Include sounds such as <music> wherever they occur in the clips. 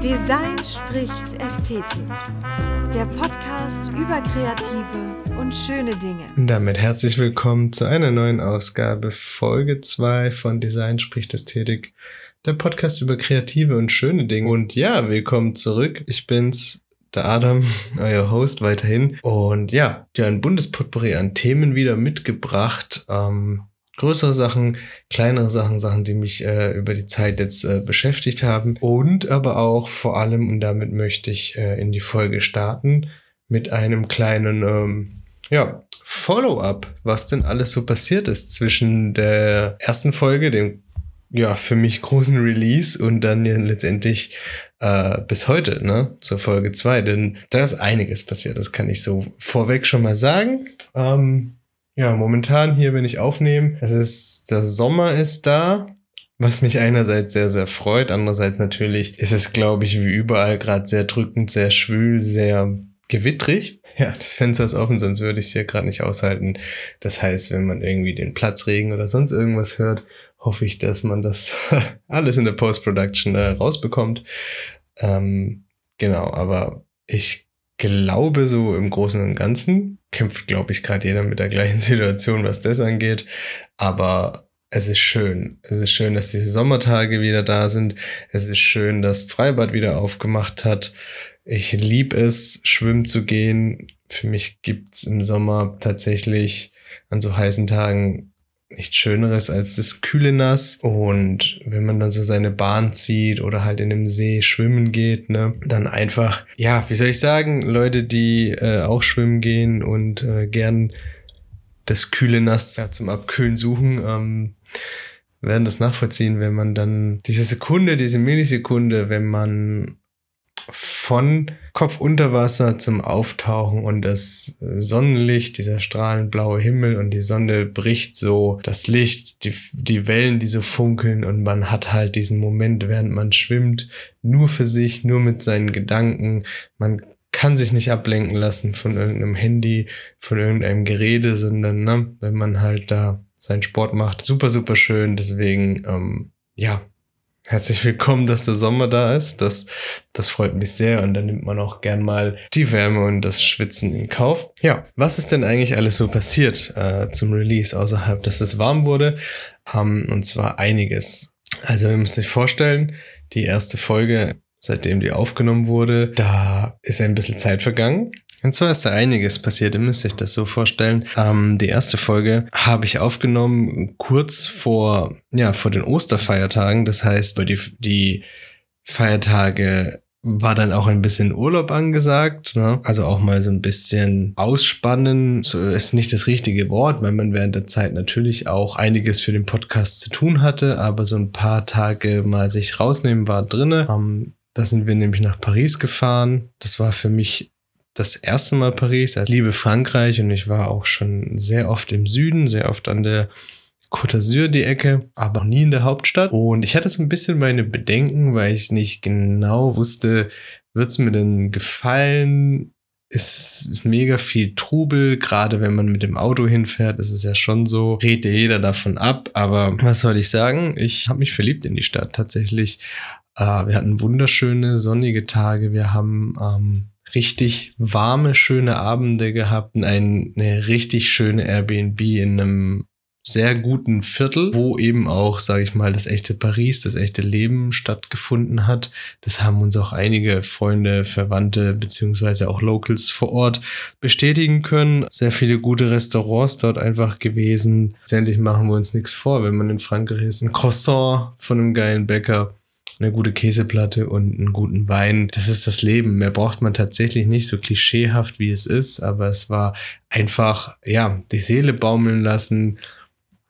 Design spricht Ästhetik. Der Podcast über kreative und schöne Dinge. Damit herzlich willkommen zu einer neuen Ausgabe, Folge 2 von Design spricht Ästhetik. Der Podcast über kreative und schöne Dinge. Und ja, willkommen zurück. Ich bin's, der Adam, <laughs> euer Host weiterhin. Und ja, ja, ein Bundespotpourri an Themen wieder mitgebracht. Ähm, größere Sachen, kleinere Sachen, Sachen, die mich äh, über die Zeit jetzt äh, beschäftigt haben. Und aber auch vor allem, und damit möchte ich äh, in die Folge starten, mit einem kleinen, ähm, ja, Follow-up, was denn alles so passiert ist zwischen der ersten Folge, dem ja, für mich großen Release und dann ja letztendlich äh, bis heute, ne, zur Folge zwei Denn da ist einiges passiert, das kann ich so vorweg schon mal sagen. Ähm, ja, momentan hier, wenn ich aufnehme, es ist, der Sommer ist da, was mich einerseits sehr, sehr freut. Andererseits natürlich ist es, glaube ich, wie überall gerade sehr drückend, sehr schwül, sehr gewittrig. Ja, das Fenster ist offen, sonst würde ich es hier gerade nicht aushalten. Das heißt, wenn man irgendwie den Platzregen oder sonst irgendwas hört, hoffe ich, dass man das <laughs> alles in der Post-Production äh, rausbekommt. Ähm, genau, aber ich glaube, so im Großen und Ganzen kämpft, glaube ich, gerade jeder mit der gleichen <laughs> Situation, was das angeht. Aber es ist schön. Es ist schön, dass diese Sommertage wieder da sind. Es ist schön, dass Freibad wieder aufgemacht hat. Ich liebe es, schwimmen zu gehen. Für mich gibt's im Sommer tatsächlich an so heißen Tagen nichts Schöneres als das kühle Nass. Und wenn man dann so seine Bahn zieht oder halt in einem See schwimmen geht, ne, dann einfach, ja, wie soll ich sagen, Leute, die äh, auch schwimmen gehen und äh, gern das kühle Nass ja, zum Abkühlen suchen, ähm, werden das nachvollziehen, wenn man dann diese Sekunde, diese Millisekunde, wenn man von Kopf unter Wasser zum Auftauchen und das Sonnenlicht, dieser strahlend blaue Himmel und die Sonne bricht so das Licht, die, die Wellen, die so funkeln und man hat halt diesen Moment, während man schwimmt, nur für sich, nur mit seinen Gedanken. Man kann sich nicht ablenken lassen von irgendeinem Handy, von irgendeinem Gerede, sondern ne, wenn man halt da seinen Sport macht. Super, super schön. Deswegen, ähm, ja, Herzlich willkommen, dass der Sommer da ist. Das, das freut mich sehr und dann nimmt man auch gern mal die Wärme und das Schwitzen in Kauf. Ja, was ist denn eigentlich alles so passiert äh, zum Release außerhalb, dass es warm wurde? Ähm, und zwar einiges. Also ihr müsst euch vorstellen, die erste Folge, seitdem die aufgenommen wurde, da ist ein bisschen Zeit vergangen. Und zwar ist da einiges passiert, ihr müsst euch das so vorstellen. Ähm, die erste Folge habe ich aufgenommen kurz vor, ja, vor den Osterfeiertagen. Das heißt, die, die Feiertage war dann auch ein bisschen Urlaub angesagt, ne? also auch mal so ein bisschen ausspannen, so ist nicht das richtige Wort, weil man während der Zeit natürlich auch einiges für den Podcast zu tun hatte, aber so ein paar Tage mal sich rausnehmen war drinne. Ähm, da sind wir nämlich nach Paris gefahren. Das war für mich das erste Mal Paris. Ich liebe Frankreich und ich war auch schon sehr oft im Süden, sehr oft an der Côte d'Azur die Ecke, aber nie in der Hauptstadt. Und ich hatte so ein bisschen meine Bedenken, weil ich nicht genau wusste, wird es mir denn gefallen? Ist mega viel Trubel, gerade wenn man mit dem Auto hinfährt, ist es ja schon so, redet jeder davon ab. Aber was soll ich sagen? Ich habe mich verliebt in die Stadt tatsächlich. Äh, wir hatten wunderschöne sonnige Tage. Wir haben ähm, richtig warme, schöne Abende gehabt und ein, eine richtig schöne Airbnb in einem sehr guten Viertel, wo eben auch, sage ich mal, das echte Paris, das echte Leben stattgefunden hat. Das haben uns auch einige Freunde, Verwandte beziehungsweise auch Locals vor Ort bestätigen können. Sehr viele gute Restaurants dort einfach gewesen. Letztendlich machen wir uns nichts vor, wenn man in Frankreich ist. Ein Croissant von einem geilen Bäcker eine gute Käseplatte und einen guten Wein. Das ist das Leben. Mehr braucht man tatsächlich nicht so klischeehaft, wie es ist, aber es war einfach, ja, die Seele baumeln lassen.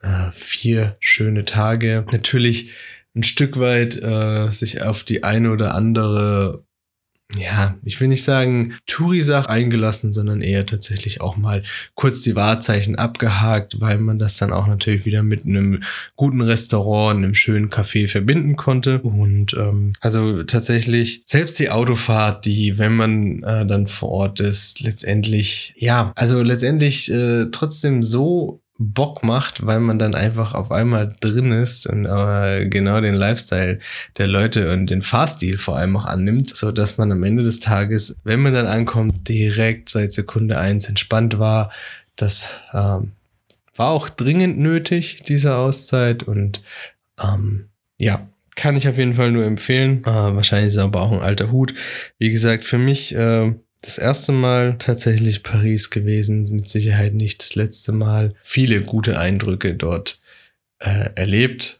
Äh, vier schöne Tage. Natürlich ein Stück weit äh, sich auf die eine oder andere ja, ich will nicht sagen Touri-Sach eingelassen, sondern eher tatsächlich auch mal kurz die Wahrzeichen abgehakt, weil man das dann auch natürlich wieder mit einem guten Restaurant, einem schönen Café verbinden konnte. Und ähm, also tatsächlich selbst die Autofahrt, die, wenn man äh, dann vor Ort ist, letztendlich, ja, also letztendlich äh, trotzdem so Bock macht, weil man dann einfach auf einmal drin ist und äh, genau den Lifestyle der Leute und den Fahrstil vor allem auch annimmt, so dass man am Ende des Tages, wenn man dann ankommt, direkt seit Sekunde eins entspannt war. Das ähm, war auch dringend nötig, diese Auszeit und ähm, ja, kann ich auf jeden Fall nur empfehlen. Äh, wahrscheinlich ist es aber auch ein alter Hut. Wie gesagt, für mich äh, das erste Mal tatsächlich Paris gewesen, mit Sicherheit nicht das letzte Mal. Viele gute Eindrücke dort äh, erlebt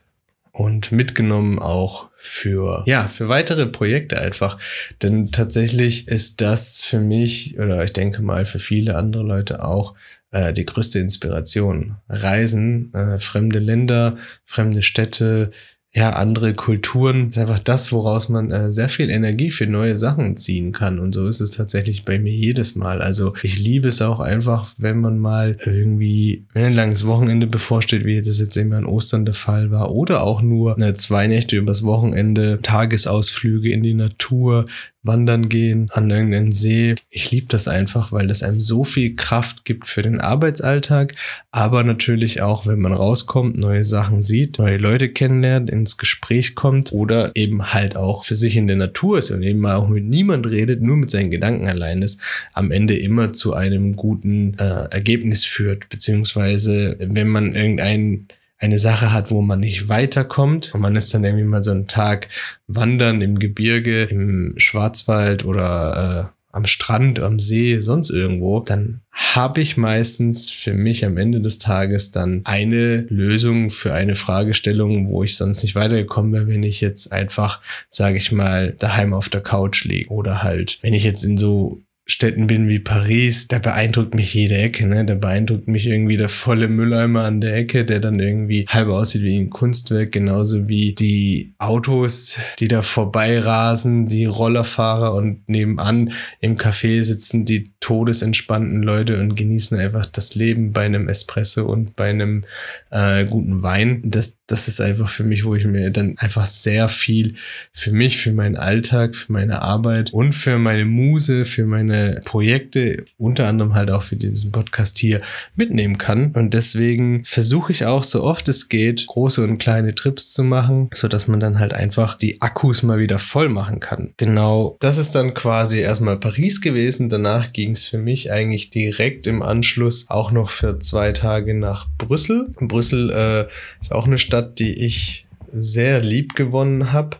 und mitgenommen auch für ja für weitere Projekte einfach denn tatsächlich ist das für mich oder ich denke mal für viele andere Leute auch äh, die größte Inspiration Reisen äh, fremde Länder fremde Städte ja, andere Kulturen. ist einfach das, woraus man äh, sehr viel Energie für neue Sachen ziehen kann. Und so ist es tatsächlich bei mir jedes Mal. Also ich liebe es auch einfach, wenn man mal irgendwie, wenn ein langes Wochenende bevorsteht, wie das jetzt immer an Ostern der Fall war, oder auch nur eine zwei Nächte übers Wochenende, Tagesausflüge in die Natur, wandern gehen an irgendeinen See. Ich liebe das einfach, weil das einem so viel Kraft gibt für den Arbeitsalltag, aber natürlich auch, wenn man rauskommt, neue Sachen sieht, neue Leute kennenlernt, ins Gespräch kommt oder eben halt auch für sich in der Natur ist und eben mal auch mit niemand redet, nur mit seinen Gedanken allein ist, am Ende immer zu einem guten äh, Ergebnis führt, beziehungsweise wenn man irgendeinen eine Sache hat, wo man nicht weiterkommt. Und man ist dann irgendwie mal so einen Tag wandern im Gebirge, im Schwarzwald oder äh, am Strand, am See, sonst irgendwo, dann habe ich meistens für mich am Ende des Tages dann eine Lösung für eine Fragestellung, wo ich sonst nicht weitergekommen wäre, wenn ich jetzt einfach, sage ich mal, daheim auf der Couch liege oder halt, wenn ich jetzt in so Städten bin wie Paris, da beeindruckt mich jede Ecke, ne? Da beeindruckt mich irgendwie der volle Mülleimer an der Ecke, der dann irgendwie halb aussieht wie ein Kunstwerk, genauso wie die Autos, die da vorbeirasen, die Rollerfahrer und nebenan im Café sitzen die todesentspannten Leute und genießen einfach das Leben bei einem Espresso und bei einem äh, guten Wein. Das, das ist einfach für mich, wo ich mir dann einfach sehr viel für mich, für meinen Alltag, für meine Arbeit und für meine Muse, für meine Projekte, unter anderem halt auch für diesen Podcast hier mitnehmen kann. Und deswegen versuche ich auch so oft es geht, große und kleine Trips zu machen, so dass man dann halt einfach die Akkus mal wieder voll machen kann. Genau, das ist dann quasi erstmal Paris gewesen. Danach ging es für mich eigentlich direkt im Anschluss auch noch für zwei Tage nach Brüssel. Brüssel äh, ist auch eine Stadt, die ich sehr lieb gewonnen habe.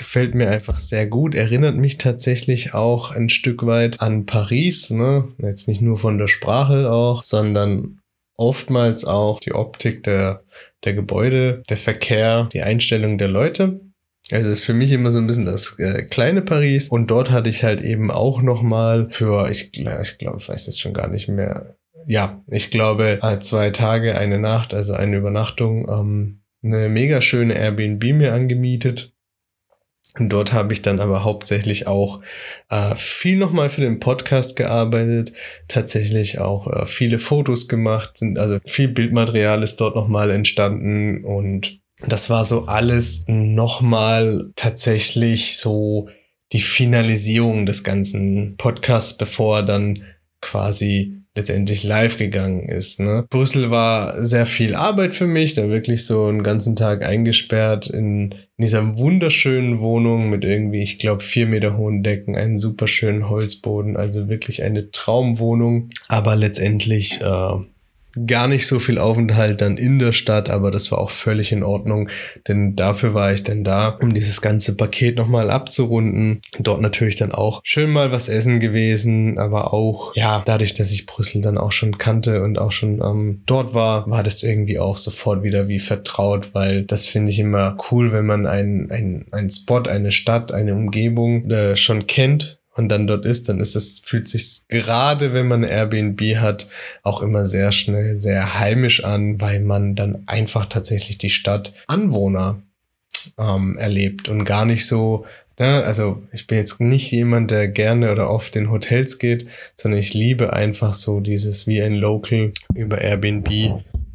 Gefällt mir einfach sehr gut. Erinnert mich tatsächlich auch ein Stück weit an Paris. Ne? Jetzt nicht nur von der Sprache auch, sondern oftmals auch die Optik der, der Gebäude, der Verkehr, die Einstellung der Leute. Also ist für mich immer so ein bisschen das äh, kleine Paris. Und dort hatte ich halt eben auch nochmal für, ich, ich glaube, ich weiß das schon gar nicht mehr. Ja, ich glaube, äh, zwei Tage, eine Nacht, also eine Übernachtung ähm, eine mega schöne Airbnb mir angemietet. Und dort habe ich dann aber hauptsächlich auch äh, viel nochmal für den Podcast gearbeitet, tatsächlich auch äh, viele Fotos gemacht, sind also viel Bildmaterial ist dort nochmal entstanden und das war so alles nochmal tatsächlich so die Finalisierung des ganzen Podcasts, bevor dann quasi letztendlich live gegangen ist. Ne? Brüssel war sehr viel Arbeit für mich, da wirklich so einen ganzen Tag eingesperrt in, in dieser wunderschönen Wohnung mit irgendwie, ich glaube, vier Meter hohen Decken, einen super schönen Holzboden, also wirklich eine Traumwohnung. Aber letztendlich äh, gar nicht so viel Aufenthalt dann in der Stadt, aber das war auch völlig in Ordnung, denn dafür war ich dann da, um dieses ganze Paket nochmal abzurunden. Dort natürlich dann auch schön mal was essen gewesen, aber auch, ja, dadurch, dass ich Brüssel dann auch schon kannte und auch schon ähm, dort war, war das irgendwie auch sofort wieder wie vertraut, weil das finde ich immer cool, wenn man einen ein Spot, eine Stadt, eine Umgebung äh, schon kennt und dann dort ist, dann ist es, fühlt sich gerade, wenn man Airbnb hat, auch immer sehr schnell, sehr heimisch an, weil man dann einfach tatsächlich die Stadt Anwohner ähm, erlebt und gar nicht so, ne, also ich bin jetzt nicht jemand, der gerne oder oft in Hotels geht, sondern ich liebe einfach so dieses wie ein Local über Airbnb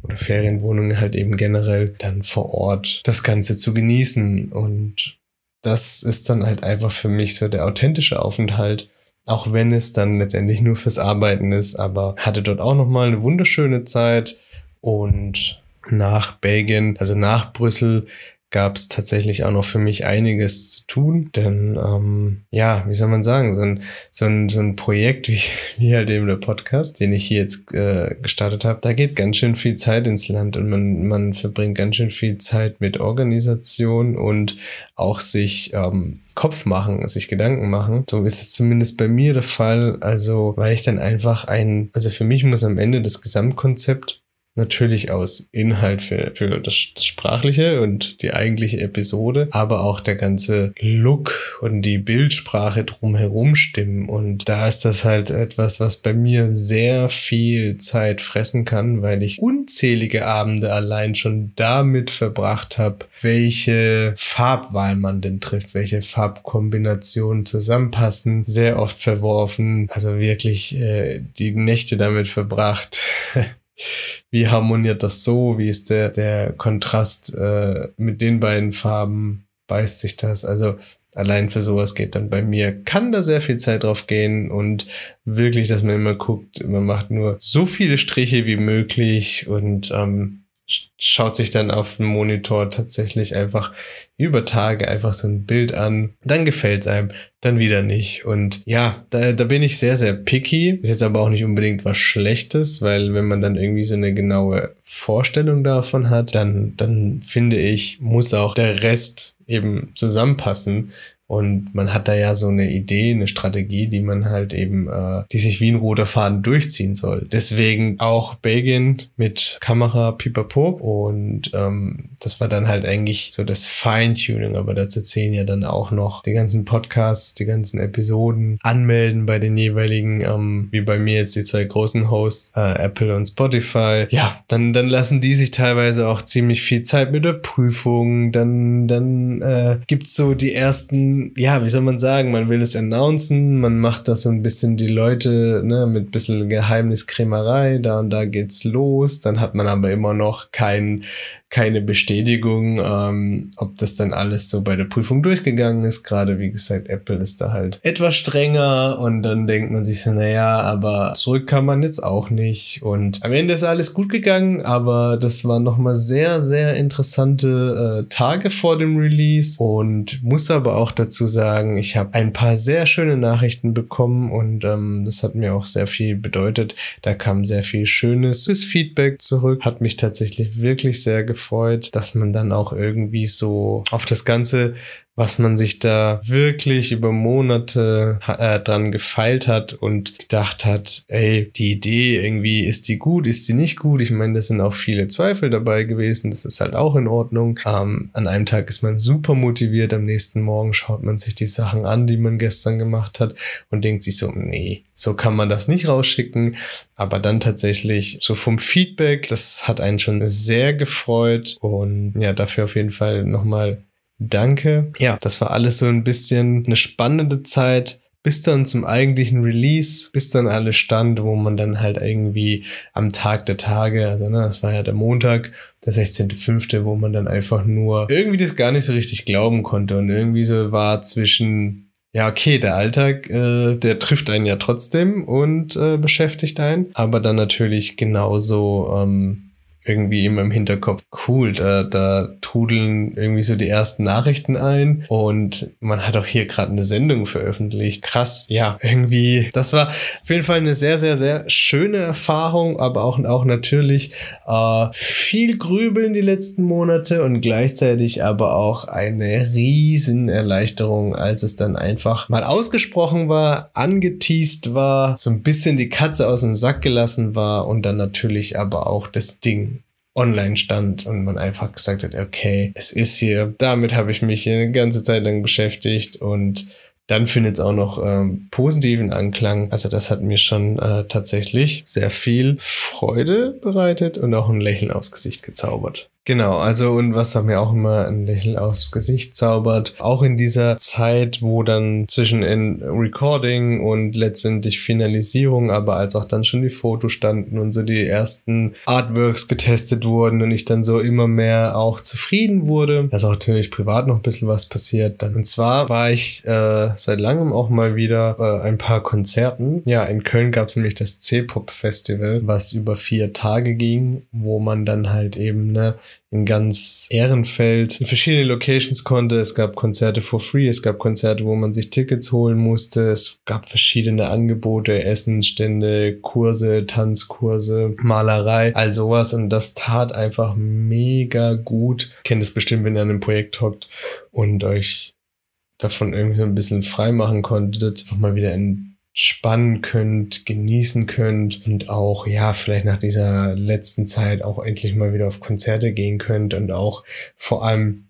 oder Ferienwohnungen halt eben generell dann vor Ort das Ganze zu genießen und das ist dann halt einfach für mich so der authentische Aufenthalt. Auch wenn es dann letztendlich nur fürs Arbeiten ist, aber hatte dort auch nochmal eine wunderschöne Zeit Und nach Belgien, also nach Brüssel, gab es tatsächlich auch noch für mich einiges zu tun. Denn ähm, ja, wie soll man sagen, so ein, so ein, so ein Projekt wie, <laughs> wie halt eben der Podcast, den ich hier jetzt äh, gestartet habe, da geht ganz schön viel Zeit ins Land und man, man verbringt ganz schön viel Zeit mit Organisation und auch sich ähm, Kopf machen, sich Gedanken machen. So ist es zumindest bei mir der Fall. Also, weil ich dann einfach ein, also für mich muss am Ende das Gesamtkonzept natürlich aus Inhalt für, für das, das Sprachliche und die eigentliche Episode, aber auch der ganze Look und die Bildsprache drumherum stimmen. Und da ist das halt etwas, was bei mir sehr viel Zeit fressen kann, weil ich unzählige Abende allein schon damit verbracht habe, welche Farbwahl man denn trifft, welche Farbkombinationen zusammenpassen, sehr oft verworfen, also wirklich äh, die Nächte damit verbracht. <laughs> wie harmoniert das so, wie ist der, der Kontrast äh, mit den beiden Farben, beißt sich das, also allein für sowas geht dann bei mir, kann da sehr viel Zeit drauf gehen und wirklich, dass man immer guckt, man macht nur so viele Striche wie möglich und ähm, schaut sich dann auf dem Monitor tatsächlich einfach über Tage einfach so ein Bild an. Dann gefällt es einem, dann wieder nicht. Und ja, da, da bin ich sehr, sehr picky. Ist jetzt aber auch nicht unbedingt was Schlechtes, weil wenn man dann irgendwie so eine genaue Vorstellung davon hat, dann, dann finde ich, muss auch der Rest eben zusammenpassen. Und man hat da ja so eine Idee, eine Strategie, die man halt eben, äh, die sich wie ein roter Faden durchziehen soll. Deswegen auch Belgien mit Kamera Pipapo. Und ähm, das war dann halt eigentlich so das Feintuning. Aber dazu zählen ja dann auch noch die ganzen Podcasts, die ganzen Episoden, anmelden bei den jeweiligen, ähm, wie bei mir jetzt die zwei großen Hosts, äh, Apple und Spotify. Ja, dann, dann lassen die sich teilweise auch ziemlich viel Zeit mit der Prüfung. Dann, dann äh, gibt's so die ersten ja, wie soll man sagen, man will es announcen, man macht das so ein bisschen die Leute, ne, mit ein bisschen Geheimniskrämerei, da und da geht's los, dann hat man aber immer noch kein, keine Bestätigung, ähm, ob das dann alles so bei der Prüfung durchgegangen ist. Gerade wie gesagt, Apple ist da halt etwas strenger und dann denkt man sich so, naja, aber zurück kann man jetzt auch nicht. Und am Ende ist alles gut gegangen, aber das waren nochmal sehr, sehr interessante äh, Tage vor dem Release und muss aber auch dazu dazu sagen, ich habe ein paar sehr schöne Nachrichten bekommen und ähm, das hat mir auch sehr viel bedeutet. Da kam sehr viel schönes Feedback zurück, hat mich tatsächlich wirklich sehr gefreut, dass man dann auch irgendwie so auf das Ganze was man sich da wirklich über Monate äh, dran gefeilt hat und gedacht hat, ey, die Idee irgendwie, ist die gut, ist sie nicht gut? Ich meine, das sind auch viele Zweifel dabei gewesen, das ist halt auch in Ordnung. Ähm, an einem Tag ist man super motiviert, am nächsten Morgen schaut man sich die Sachen an, die man gestern gemacht hat und denkt sich so, nee, so kann man das nicht rausschicken. Aber dann tatsächlich so vom Feedback, das hat einen schon sehr gefreut und ja, dafür auf jeden Fall nochmal Danke. Ja, das war alles so ein bisschen eine spannende Zeit bis dann zum eigentlichen Release, bis dann alles stand, wo man dann halt irgendwie am Tag der Tage, also ne, das war ja der Montag, der 16.05., wo man dann einfach nur irgendwie das gar nicht so richtig glauben konnte und irgendwie so war zwischen ja, okay, der Alltag, äh, der trifft einen ja trotzdem und äh, beschäftigt einen, aber dann natürlich genauso ähm, irgendwie immer im Hinterkopf, cool, da, da trudeln irgendwie so die ersten Nachrichten ein und man hat auch hier gerade eine Sendung veröffentlicht. Krass, ja, irgendwie, das war auf jeden Fall eine sehr, sehr, sehr schöne Erfahrung, aber auch, auch natürlich äh, viel Grübeln die letzten Monate und gleichzeitig aber auch eine riesen Erleichterung, als es dann einfach mal ausgesprochen war, angeteased war, so ein bisschen die Katze aus dem Sack gelassen war und dann natürlich aber auch das Ding online stand und man einfach gesagt hat, okay, es ist hier, damit habe ich mich eine ganze Zeit lang beschäftigt und dann findet es auch noch ähm, positiven Anklang. Also das hat mir schon äh, tatsächlich sehr viel Freude bereitet und auch ein Lächeln aufs Gesicht gezaubert. Genau, also und was mir auch immer ein Lächeln aufs Gesicht zaubert, auch in dieser Zeit, wo dann zwischen in Recording und letztendlich Finalisierung, aber als auch dann schon die Fotos standen und so die ersten Artworks getestet wurden und ich dann so immer mehr auch zufrieden wurde, dass auch natürlich privat noch ein bisschen was passiert. Dann und zwar war ich äh, seit langem auch mal wieder äh, ein paar Konzerten. Ja, in Köln gab es nämlich das C-Pop Festival, was über vier Tage ging, wo man dann halt eben ne in ganz Ehrenfeld in verschiedene Locations konnte. Es gab Konzerte for free, es gab Konzerte, wo man sich Tickets holen musste. Es gab verschiedene Angebote, Essenstände, Kurse, Tanzkurse, Malerei, all sowas. Und das tat einfach mega gut. Kennt es bestimmt, wenn ihr an einem Projekt hockt und euch davon irgendwie so ein bisschen frei machen konntet, einfach mal wieder in spannen könnt, genießen könnt und auch, ja, vielleicht nach dieser letzten Zeit auch endlich mal wieder auf Konzerte gehen könnt und auch vor allem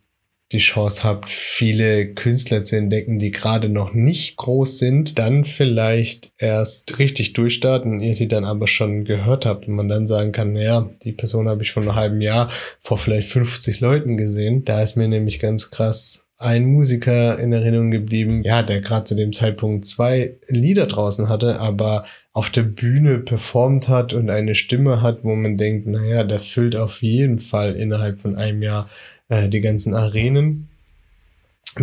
die Chance habt, viele Künstler zu entdecken, die gerade noch nicht groß sind, dann vielleicht erst richtig durchstarten, ihr sie dann aber schon gehört habt und man dann sagen kann, naja, die Person habe ich vor einem halben Jahr vor vielleicht 50 Leuten gesehen. Da ist mir nämlich ganz krass ein Musiker in Erinnerung geblieben, ja, der gerade zu dem Zeitpunkt zwei Lieder draußen hatte, aber auf der Bühne performt hat und eine Stimme hat, wo man denkt, naja, der füllt auf jeden Fall innerhalb von einem Jahr äh, die ganzen Arenen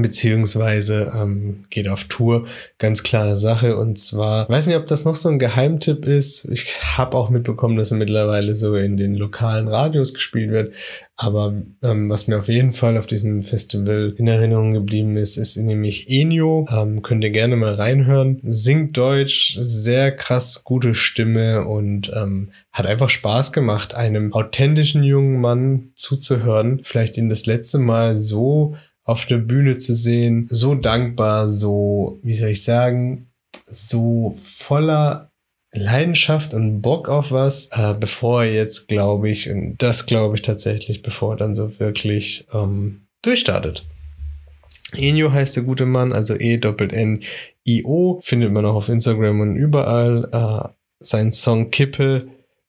beziehungsweise ähm, geht auf Tour. Ganz klare Sache. Und zwar, weiß nicht, ob das noch so ein Geheimtipp ist. Ich habe auch mitbekommen, dass er mittlerweile so in den lokalen Radios gespielt wird. Aber ähm, was mir auf jeden Fall auf diesem Festival in Erinnerung geblieben ist, ist nämlich Enio. Ähm, könnt ihr gerne mal reinhören. Singt Deutsch, sehr krass gute Stimme und ähm, hat einfach Spaß gemacht, einem authentischen jungen Mann zuzuhören. Vielleicht ihn das letzte Mal so auf der Bühne zu sehen, so dankbar, so, wie soll ich sagen, so voller Leidenschaft und Bock auf was, äh, bevor er jetzt, glaube ich, und das glaube ich tatsächlich, bevor er dann so wirklich ähm, durchstartet. Enio heißt der gute Mann, also E-N-I-O, findet man auch auf Instagram und überall. Äh, sein Song Kippe,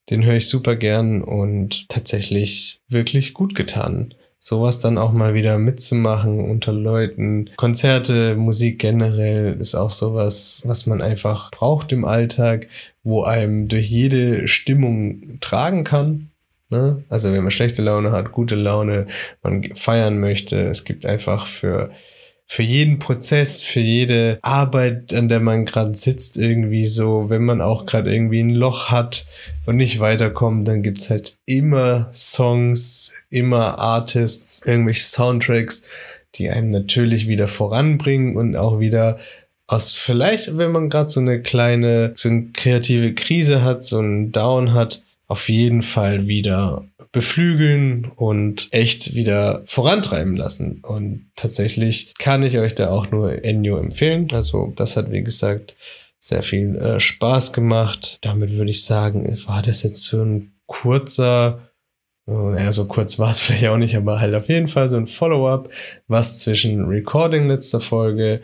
den höre ich super gern und tatsächlich wirklich gut getan sowas dann auch mal wieder mitzumachen unter Leuten. Konzerte, Musik generell ist auch sowas, was man einfach braucht im Alltag, wo einem durch jede Stimmung tragen kann. Ne? Also wenn man schlechte Laune hat, gute Laune, man feiern möchte. Es gibt einfach für für jeden Prozess, für jede Arbeit, an der man gerade sitzt, irgendwie so, wenn man auch gerade irgendwie ein Loch hat und nicht weiterkommt, dann gibt's halt immer Songs, immer Artists, irgendwelche Soundtracks, die einem natürlich wieder voranbringen und auch wieder aus vielleicht, wenn man gerade so eine kleine, so eine kreative Krise hat, so einen Down hat, auf jeden Fall wieder beflügeln und echt wieder vorantreiben lassen. Und tatsächlich kann ich euch da auch nur Ennio empfehlen. Also das hat, wie gesagt, sehr viel äh, Spaß gemacht. Damit würde ich sagen, war das jetzt so ein kurzer, äh, ja, so kurz war es <laughs> vielleicht auch nicht, aber halt auf jeden Fall so ein Follow-up, was zwischen Recording letzter Folge,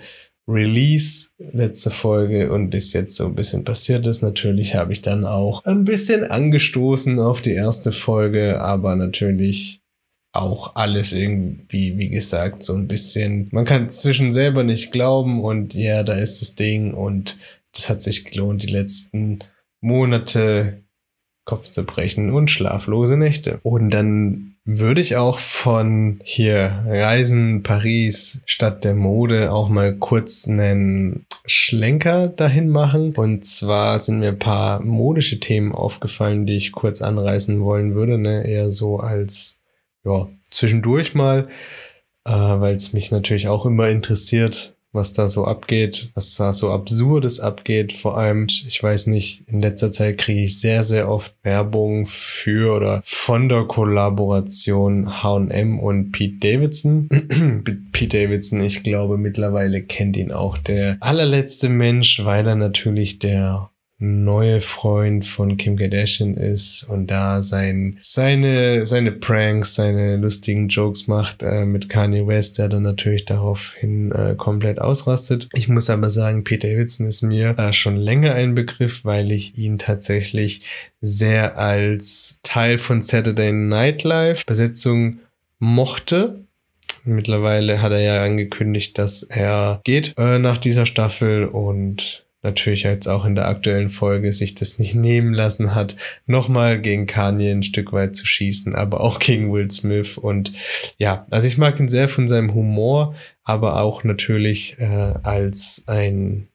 Release letzte Folge und bis jetzt so ein bisschen passiert ist. Natürlich habe ich dann auch ein bisschen angestoßen auf die erste Folge, aber natürlich auch alles irgendwie, wie gesagt, so ein bisschen, man kann zwischen selber nicht glauben und ja, da ist das Ding und das hat sich gelohnt, die letzten Monate Kopfzerbrechen und schlaflose Nächte. Und dann würde ich auch von hier Reisen Paris Stadt der Mode auch mal kurz einen Schlenker dahin machen. Und zwar sind mir ein paar modische Themen aufgefallen, die ich kurz anreißen wollen würde, ne? eher so als ja zwischendurch mal, äh, weil es mich natürlich auch immer interessiert, was da so abgeht, was da so absurdes abgeht. Vor allem, ich weiß nicht, in letzter Zeit kriege ich sehr, sehr oft Werbung für oder von der Kollaboration H&M und Pete Davidson. <clears throat> Pete Davidson, ich glaube, mittlerweile kennt ihn auch der allerletzte Mensch, weil er natürlich der neue Freund von Kim Kardashian ist und da sein, seine, seine Pranks, seine lustigen Jokes macht äh, mit Kanye West, der dann natürlich daraufhin äh, komplett ausrastet. Ich muss aber sagen, Pete Davidson ist mir äh, schon länger ein Begriff, weil ich ihn tatsächlich sehr als Teil von Saturday Night Live Besetzung mochte. Mittlerweile hat er ja angekündigt, dass er geht äh, nach dieser Staffel und natürlich jetzt auch in der aktuellen Folge sich das nicht nehmen lassen hat, nochmal gegen Kanye ein Stück weit zu schießen, aber auch gegen Will Smith. Und ja, also ich mag ihn sehr von seinem Humor, aber auch natürlich äh, als ein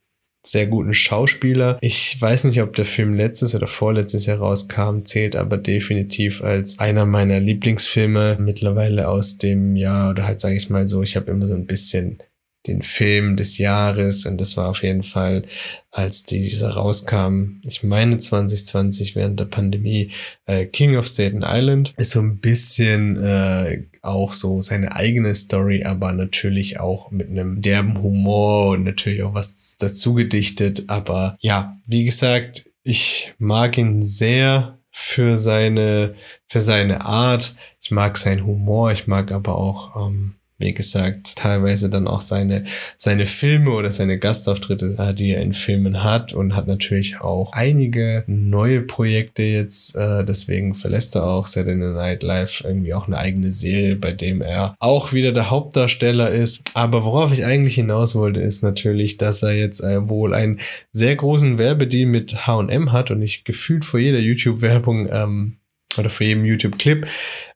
sehr guten Schauspieler. Ich weiß nicht, ob der Film letztes oder vorletztes Jahr rauskam, zählt aber definitiv als einer meiner Lieblingsfilme mittlerweile aus dem Jahr oder halt sage ich mal so, ich habe immer so ein bisschen den Film des Jahres und das war auf jeden Fall, als dieser rauskam, ich meine 2020 während der Pandemie, äh, King of Staten Island ist so ein bisschen äh, auch so seine eigene Story, aber natürlich auch mit einem derben Humor und natürlich auch was dazu gedichtet, aber ja, wie gesagt, ich mag ihn sehr für seine, für seine Art. Ich mag seinen Humor, ich mag aber auch ähm, wie gesagt, teilweise dann auch seine, seine Filme oder seine Gastauftritte, die er in Filmen hat und hat natürlich auch einige neue Projekte jetzt. Äh, deswegen verlässt er auch Saturday Night Live irgendwie auch eine eigene Serie, bei dem er auch wieder der Hauptdarsteller ist. Aber worauf ich eigentlich hinaus wollte, ist natürlich, dass er jetzt äh, wohl einen sehr großen Werbedeal mit H&M hat und ich gefühlt vor jeder YouTube-Werbung ähm, oder für jedem YouTube-Clip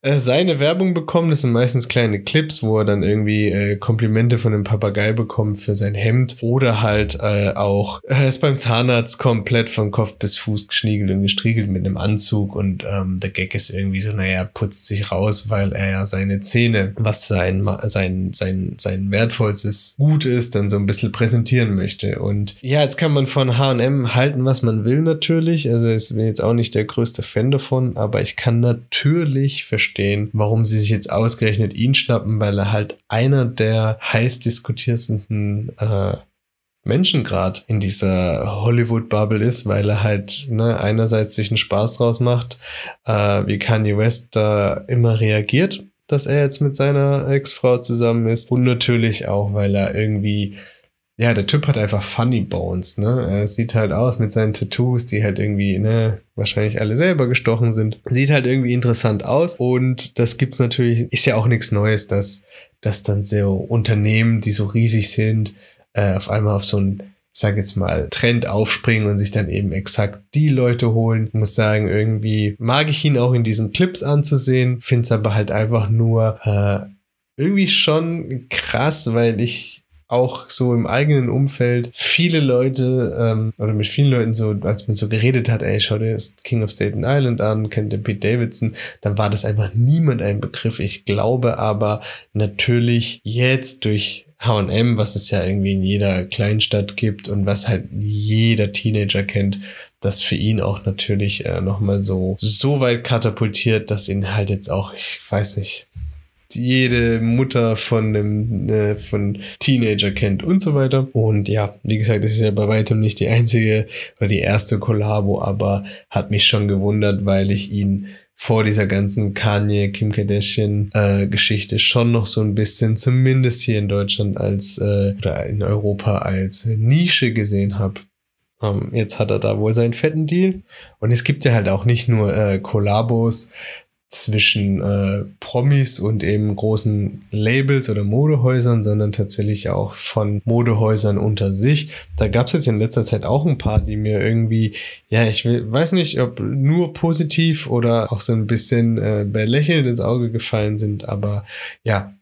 äh, seine Werbung bekommen. Das sind meistens kleine Clips, wo er dann irgendwie äh, Komplimente von dem Papagei bekommt für sein Hemd oder halt äh, auch äh, ist beim Zahnarzt komplett von Kopf bis Fuß geschniegelt und gestriegelt mit einem Anzug und ähm, der Gag ist irgendwie so, naja, putzt sich raus, weil er ja seine Zähne, was sein, sein, sein, sein wertvollstes Gut ist, dann so ein bisschen präsentieren möchte. Und ja, jetzt kann man von H&M halten, was man will natürlich. Also ich bin jetzt auch nicht der größte Fan davon, aber ich kann natürlich verstehen, warum sie sich jetzt ausgerechnet ihn schnappen, weil er halt einer der heiß diskutierten äh, Menschen gerade in dieser Hollywood-Bubble ist, weil er halt ne, einerseits sich einen Spaß draus macht, äh, wie Kanye West da immer reagiert, dass er jetzt mit seiner Ex-Frau zusammen ist und natürlich auch, weil er irgendwie ja, der Typ hat einfach Funny Bones, ne? Er sieht halt aus mit seinen Tattoos, die halt irgendwie, ne, wahrscheinlich alle selber gestochen sind. Sieht halt irgendwie interessant aus und das gibt's natürlich, ist ja auch nichts Neues, dass, dass dann so Unternehmen, die so riesig sind, äh, auf einmal auf so einen, ich sag jetzt mal, Trend aufspringen und sich dann eben exakt die Leute holen. Ich muss sagen, irgendwie mag ich ihn auch in diesen Clips anzusehen, find's aber halt einfach nur, äh, irgendwie schon krass, weil ich auch so im eigenen Umfeld viele Leute ähm, oder mit vielen Leuten so, als man so geredet hat, ey, schau dir das King of Staten Island an, kennt der Pete Davidson, dann war das einfach niemand ein Begriff. Ich glaube aber natürlich jetzt durch H&M, was es ja irgendwie in jeder Kleinstadt gibt und was halt jeder Teenager kennt, das für ihn auch natürlich äh, nochmal so, so weit katapultiert, dass ihn halt jetzt auch, ich weiß nicht, jede Mutter von einem äh, von Teenager kennt und so weiter. Und ja, wie gesagt, das ist ja bei weitem nicht die einzige oder die erste Kollabo, aber hat mich schon gewundert, weil ich ihn vor dieser ganzen Kanye, Kim Kardashian äh, Geschichte schon noch so ein bisschen, zumindest hier in Deutschland als äh, oder in Europa als Nische gesehen habe. Ähm, jetzt hat er da wohl seinen fetten Deal. Und es gibt ja halt auch nicht nur äh, Kollabos zwischen äh, Promis und eben großen Labels oder Modehäusern, sondern tatsächlich auch von Modehäusern unter sich. Da gab es jetzt in letzter Zeit auch ein paar, die mir irgendwie, ja, ich weiß nicht, ob nur positiv oder auch so ein bisschen äh, belächelnd ins Auge gefallen sind, aber ja,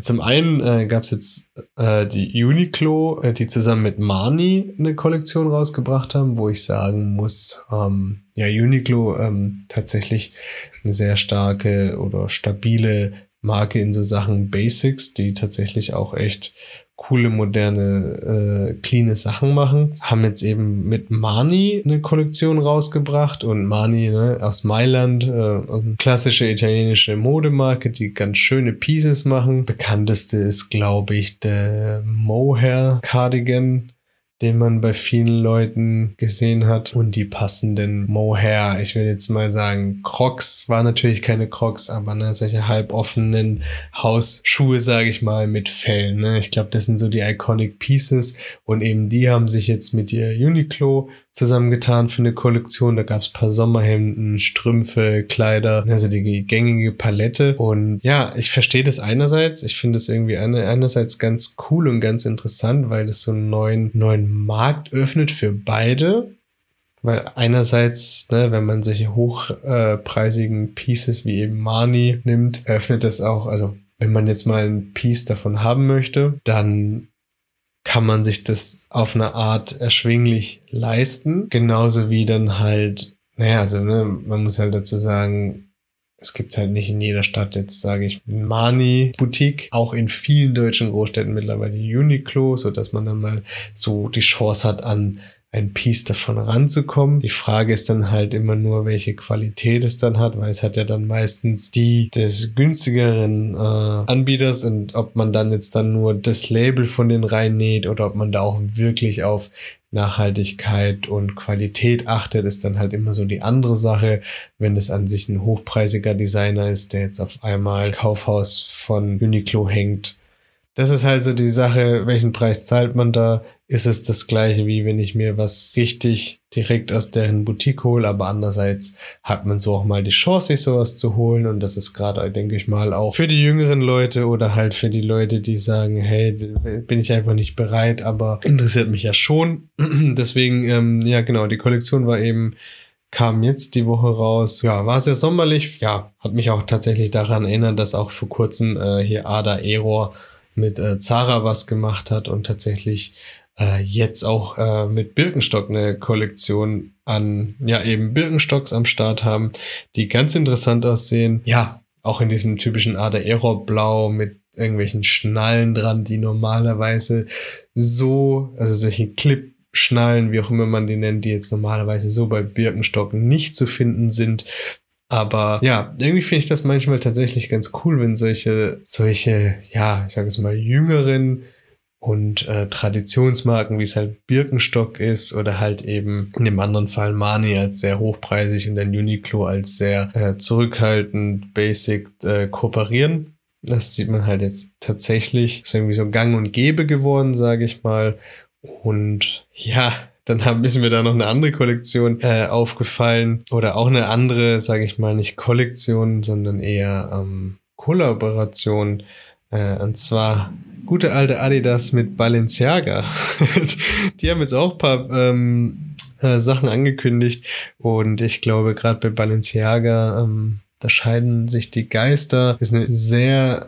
zum einen äh, gab es jetzt äh, die Uniqlo, äh, die zusammen mit Marni eine Kollektion rausgebracht haben, wo ich sagen muss, ähm, ja, Uniqlo ähm, tatsächlich eine sehr starke oder stabile Marke in so Sachen Basics, die tatsächlich auch echt coole, moderne, äh, cleane Sachen machen. Haben jetzt eben mit Mani eine Kollektion rausgebracht und Mani ne, aus Mailand, äh, klassische italienische Modemarke, die ganz schöne Pieces machen. Bekannteste ist, glaube ich, der Mohair Cardigan den man bei vielen Leuten gesehen hat und die passenden Mohair, ich will jetzt mal sagen, Crocs, war natürlich keine Crocs, aber ne, solche halboffenen Hausschuhe, sage ich mal, mit Fellen. Ne? Ich glaube, das sind so die Iconic Pieces und eben die haben sich jetzt mit ihr Uniqlo zusammengetan für eine Kollektion. Da gab es paar Sommerhemden, Strümpfe, Kleider, also die gängige Palette. Und ja, ich verstehe das einerseits. Ich finde es irgendwie eine, einerseits ganz cool und ganz interessant, weil es so einen neuen, neuen Markt öffnet für beide. Weil einerseits, ne, wenn man solche hochpreisigen Pieces wie eben Marni nimmt, öffnet das auch, also wenn man jetzt mal ein Piece davon haben möchte, dann kann man sich das auf eine Art erschwinglich leisten. Genauso wie dann halt, naja, also ne, man muss halt dazu sagen, es gibt halt nicht in jeder Stadt jetzt, sage ich, Mani Boutique, auch in vielen deutschen Großstädten mittlerweile Uniqlo, so dass man dann mal so die Chance hat an ein Piece davon ranzukommen. Die Frage ist dann halt immer nur, welche Qualität es dann hat, weil es hat ja dann meistens die des günstigeren äh, Anbieters und ob man dann jetzt dann nur das Label von den reinnäht oder ob man da auch wirklich auf Nachhaltigkeit und Qualität achtet, ist dann halt immer so die andere Sache. Wenn es an sich ein hochpreisiger Designer ist, der jetzt auf einmal Kaufhaus von Uniqlo hängt, das ist halt so die Sache, welchen Preis zahlt man da? Ist es das gleiche, wie wenn ich mir was richtig direkt aus deren Boutique hole, aber andererseits hat man so auch mal die Chance, sich sowas zu holen und das ist gerade, denke ich mal, auch für die jüngeren Leute oder halt für die Leute, die sagen, hey, bin ich einfach nicht bereit, aber interessiert mich ja schon. <clears throat> Deswegen, ähm, ja genau, die Kollektion war eben kam jetzt die Woche raus. Ja, war sehr sommerlich. Ja, hat mich auch tatsächlich daran erinnert, dass auch vor kurzem äh, hier Ada Error mit äh, Zara was gemacht hat und tatsächlich äh, jetzt auch äh, mit Birkenstock eine Kollektion an, ja, eben Birkenstocks am Start haben, die ganz interessant aussehen. Ja, auch in diesem typischen Ader Aero Blau mit irgendwelchen Schnallen dran, die normalerweise so, also solche Clip Schnallen, wie auch immer man die nennt, die jetzt normalerweise so bei Birkenstock nicht zu finden sind. Aber ja, irgendwie finde ich das manchmal tatsächlich ganz cool, wenn solche, solche, ja, ich sage es mal, jüngeren und äh, Traditionsmarken, wie es halt Birkenstock ist oder halt eben in dem anderen Fall Mani als sehr hochpreisig und dann Uniqlo als sehr äh, zurückhaltend, basic äh, kooperieren. Das sieht man halt jetzt tatsächlich. Ist irgendwie so gang und gäbe geworden, sage ich mal. Und ja, dann haben, ist mir da noch eine andere Kollektion äh, aufgefallen oder auch eine andere, sage ich mal, nicht Kollektion, sondern eher ähm, Kollaboration. Äh, und zwar gute alte Adidas mit Balenciaga. <laughs> Die haben jetzt auch ein paar ähm, äh, Sachen angekündigt und ich glaube, gerade bei Balenciaga, ähm, da scheiden sich die Geister. Ist eine sehr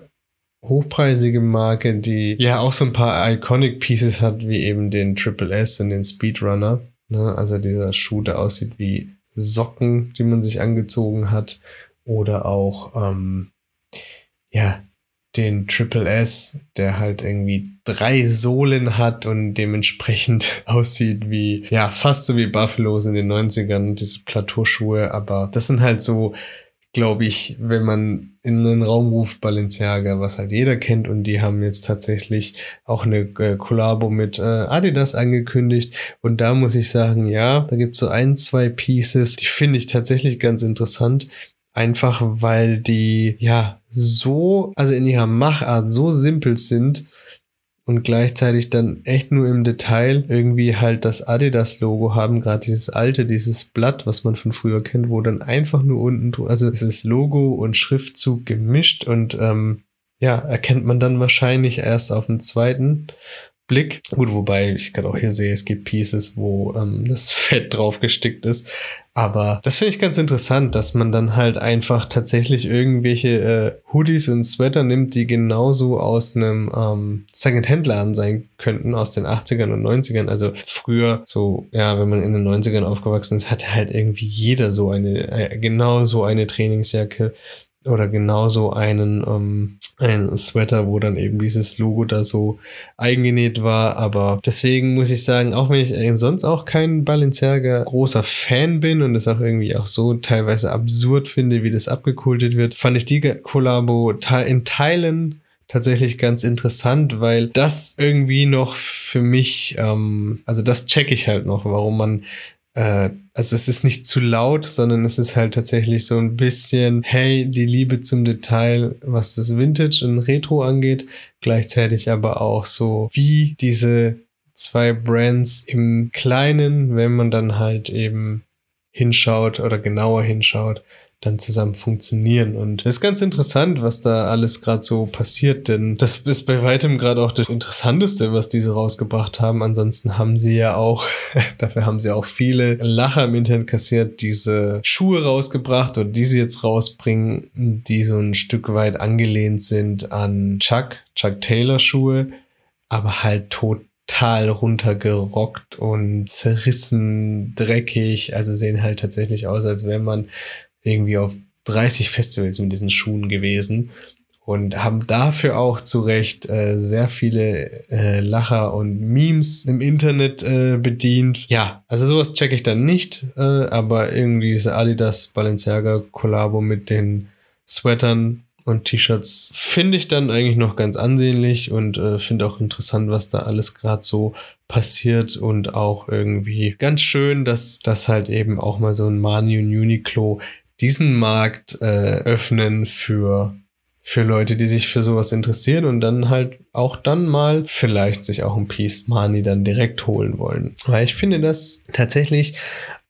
hochpreisige Marke, die ja auch so ein paar Iconic Pieces hat, wie eben den Triple S und den Speedrunner. Ne? Also dieser Schuh, der aussieht wie Socken, die man sich angezogen hat. Oder auch, ähm, ja, den Triple S, der halt irgendwie drei Sohlen hat und dementsprechend <laughs> aussieht wie, ja, fast so wie Buffalos in den 90ern, diese Plateauschuhe. Aber das sind halt so glaube ich, wenn man in einen Raum ruft, Balenciaga, was halt jeder kennt und die haben jetzt tatsächlich auch eine äh, Kollabo mit äh, Adidas angekündigt. Und da muss ich sagen, ja, da gibt es so ein, zwei Pieces, die finde ich tatsächlich ganz interessant, einfach weil die ja so, also in ihrer Machart so simpel sind und gleichzeitig dann echt nur im Detail irgendwie halt das Adidas-Logo haben, gerade dieses alte, dieses Blatt, was man von früher kennt, wo dann einfach nur unten, also es ist Logo und Schriftzug gemischt und ähm, ja, erkennt man dann wahrscheinlich erst auf dem zweiten Blick. Gut, wobei ich gerade auch hier sehe, es gibt Pieces, wo ähm, <laughs> das Fett drauf gestickt ist. Aber das finde ich ganz interessant, dass man dann halt einfach tatsächlich irgendwelche äh, Hoodies und Sweater nimmt, die genauso aus einem ähm, Second-Hand-Laden sein könnten, aus den 80ern und 90ern. Also früher, so, ja, wenn man in den 90ern aufgewachsen ist, hatte halt irgendwie jeder so eine, äh, genau so eine Trainingsjacke oder genauso einen, ähm, einen Sweater, wo dann eben dieses Logo da so eingenäht war. Aber deswegen muss ich sagen, auch wenn ich sonst auch kein Balenciaga großer Fan bin und es auch irgendwie auch so teilweise absurd finde, wie das abgekultet wird, fand ich die Kollabo in Teilen tatsächlich ganz interessant, weil das irgendwie noch für mich, ähm, also das checke ich halt noch, warum man äh, also es ist nicht zu laut, sondern es ist halt tatsächlich so ein bisschen, hey, die Liebe zum Detail, was das Vintage und Retro angeht, gleichzeitig aber auch so, wie diese zwei Brands im Kleinen, wenn man dann halt eben hinschaut oder genauer hinschaut, dann zusammen funktionieren. Und es ist ganz interessant, was da alles gerade so passiert, denn das ist bei weitem gerade auch das Interessanteste, was diese rausgebracht haben. Ansonsten haben sie ja auch, <laughs> dafür haben sie auch viele Lacher im Internet kassiert, diese Schuhe rausgebracht und die sie jetzt rausbringen, die so ein Stück weit angelehnt sind an Chuck, Chuck Taylor Schuhe, aber halt tot total runtergerockt und zerrissen, dreckig. Also sehen halt tatsächlich aus, als wäre man irgendwie auf 30 Festivals mit diesen Schuhen gewesen und haben dafür auch zu Recht äh, sehr viele äh, Lacher und Memes im Internet äh, bedient. Ja, also sowas checke ich dann nicht, äh, aber irgendwie diese Adidas Balenciaga Kollabo mit den Sweatern und T-Shirts finde ich dann eigentlich noch ganz ansehnlich und äh, finde auch interessant, was da alles gerade so passiert und auch irgendwie ganz schön, dass das halt eben auch mal so ein Mani und Uniqlo diesen Markt äh, öffnen für für Leute, die sich für sowas interessieren und dann halt auch dann mal vielleicht sich auch ein Piece Money dann direkt holen wollen. Weil ich finde das tatsächlich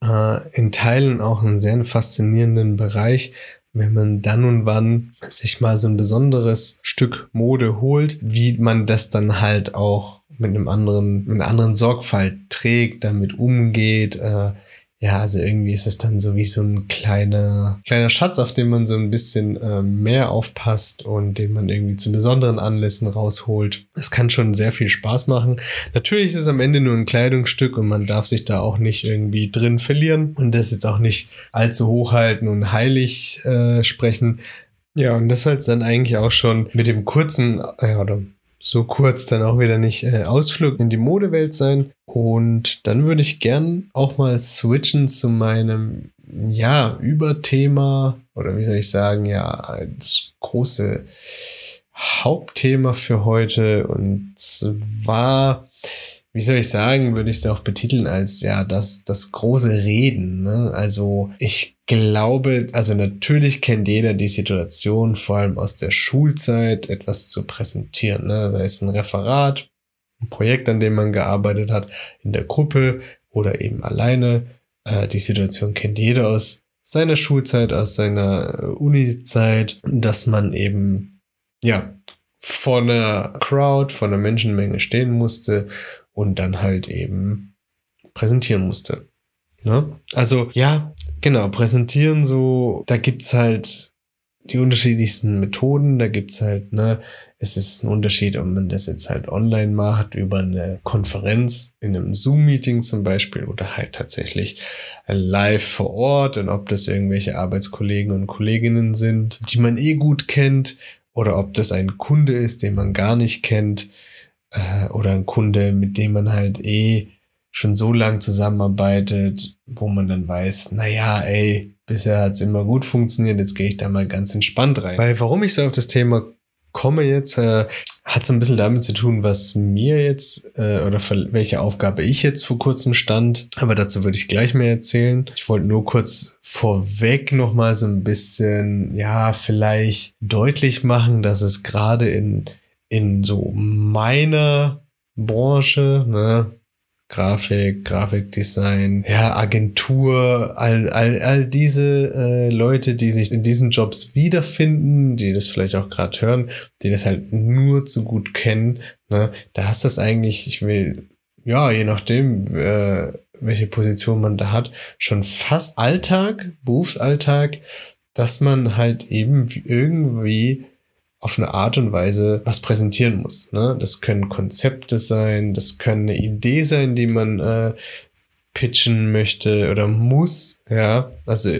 äh, in Teilen auch einen sehr faszinierenden Bereich, wenn man dann und wann sich mal so ein besonderes Stück Mode holt, wie man das dann halt auch mit einem anderen, mit einer anderen Sorgfalt trägt, damit umgeht, äh, ja, also irgendwie ist es dann so wie so ein kleiner, kleiner Schatz, auf den man so ein bisschen äh, mehr aufpasst und den man irgendwie zu besonderen Anlässen rausholt. Es kann schon sehr viel Spaß machen. Natürlich ist es am Ende nur ein Kleidungsstück und man darf sich da auch nicht irgendwie drin verlieren und das jetzt auch nicht allzu hochhalten und heilig äh, sprechen. Ja, und das soll es dann eigentlich auch schon mit dem kurzen, äh, oder so kurz dann auch wieder nicht äh, Ausflug in die Modewelt sein. Und dann würde ich gern auch mal switchen zu meinem, ja, Überthema oder wie soll ich sagen, ja, das große Hauptthema für heute. Und zwar, wie soll ich sagen, würde ich es auch betiteln als ja das, das große Reden. Ne? Also ich glaube, also natürlich kennt jeder die Situation, vor allem aus der Schulzeit, etwas zu präsentieren. Ne? Sei es ein Referat, ein Projekt, an dem man gearbeitet hat, in der Gruppe oder eben alleine. Äh, die Situation kennt jeder aus seiner Schulzeit, aus seiner Uni-Zeit, dass man eben, ja, vor einer Crowd, vor einer Menschenmenge stehen musste und dann halt eben präsentieren musste. Ne? Also ja, Genau, präsentieren so, da gibt's halt die unterschiedlichsten Methoden, da gibt's halt, ne, es ist ein Unterschied, ob man das jetzt halt online macht, über eine Konferenz, in einem Zoom-Meeting zum Beispiel, oder halt tatsächlich live vor Ort und ob das irgendwelche Arbeitskollegen und Kolleginnen sind, die man eh gut kennt, oder ob das ein Kunde ist, den man gar nicht kennt, äh, oder ein Kunde, mit dem man halt eh schon so lang zusammenarbeitet, wo man dann weiß, naja, ey, bisher hat's immer gut funktioniert, jetzt gehe ich da mal ganz entspannt rein. Weil warum ich so auf das Thema komme jetzt, äh, hat so ein bisschen damit zu tun, was mir jetzt äh, oder für welche Aufgabe ich jetzt vor kurzem stand. Aber dazu würde ich gleich mehr erzählen. Ich wollte nur kurz vorweg noch mal so ein bisschen, ja, vielleicht deutlich machen, dass es gerade in in so meiner Branche, ne, Grafik, Grafikdesign, ja, Agentur, all, all, all diese äh, Leute, die sich in diesen Jobs wiederfinden, die das vielleicht auch gerade hören, die das halt nur zu gut kennen, ne, da hast du das eigentlich, ich will, ja, je nachdem, äh, welche Position man da hat, schon fast Alltag, Berufsalltag, dass man halt eben irgendwie auf eine Art und Weise was präsentieren muss. Ne? Das können Konzepte sein, das können eine Idee sein, die man äh, pitchen möchte oder muss. Ja, also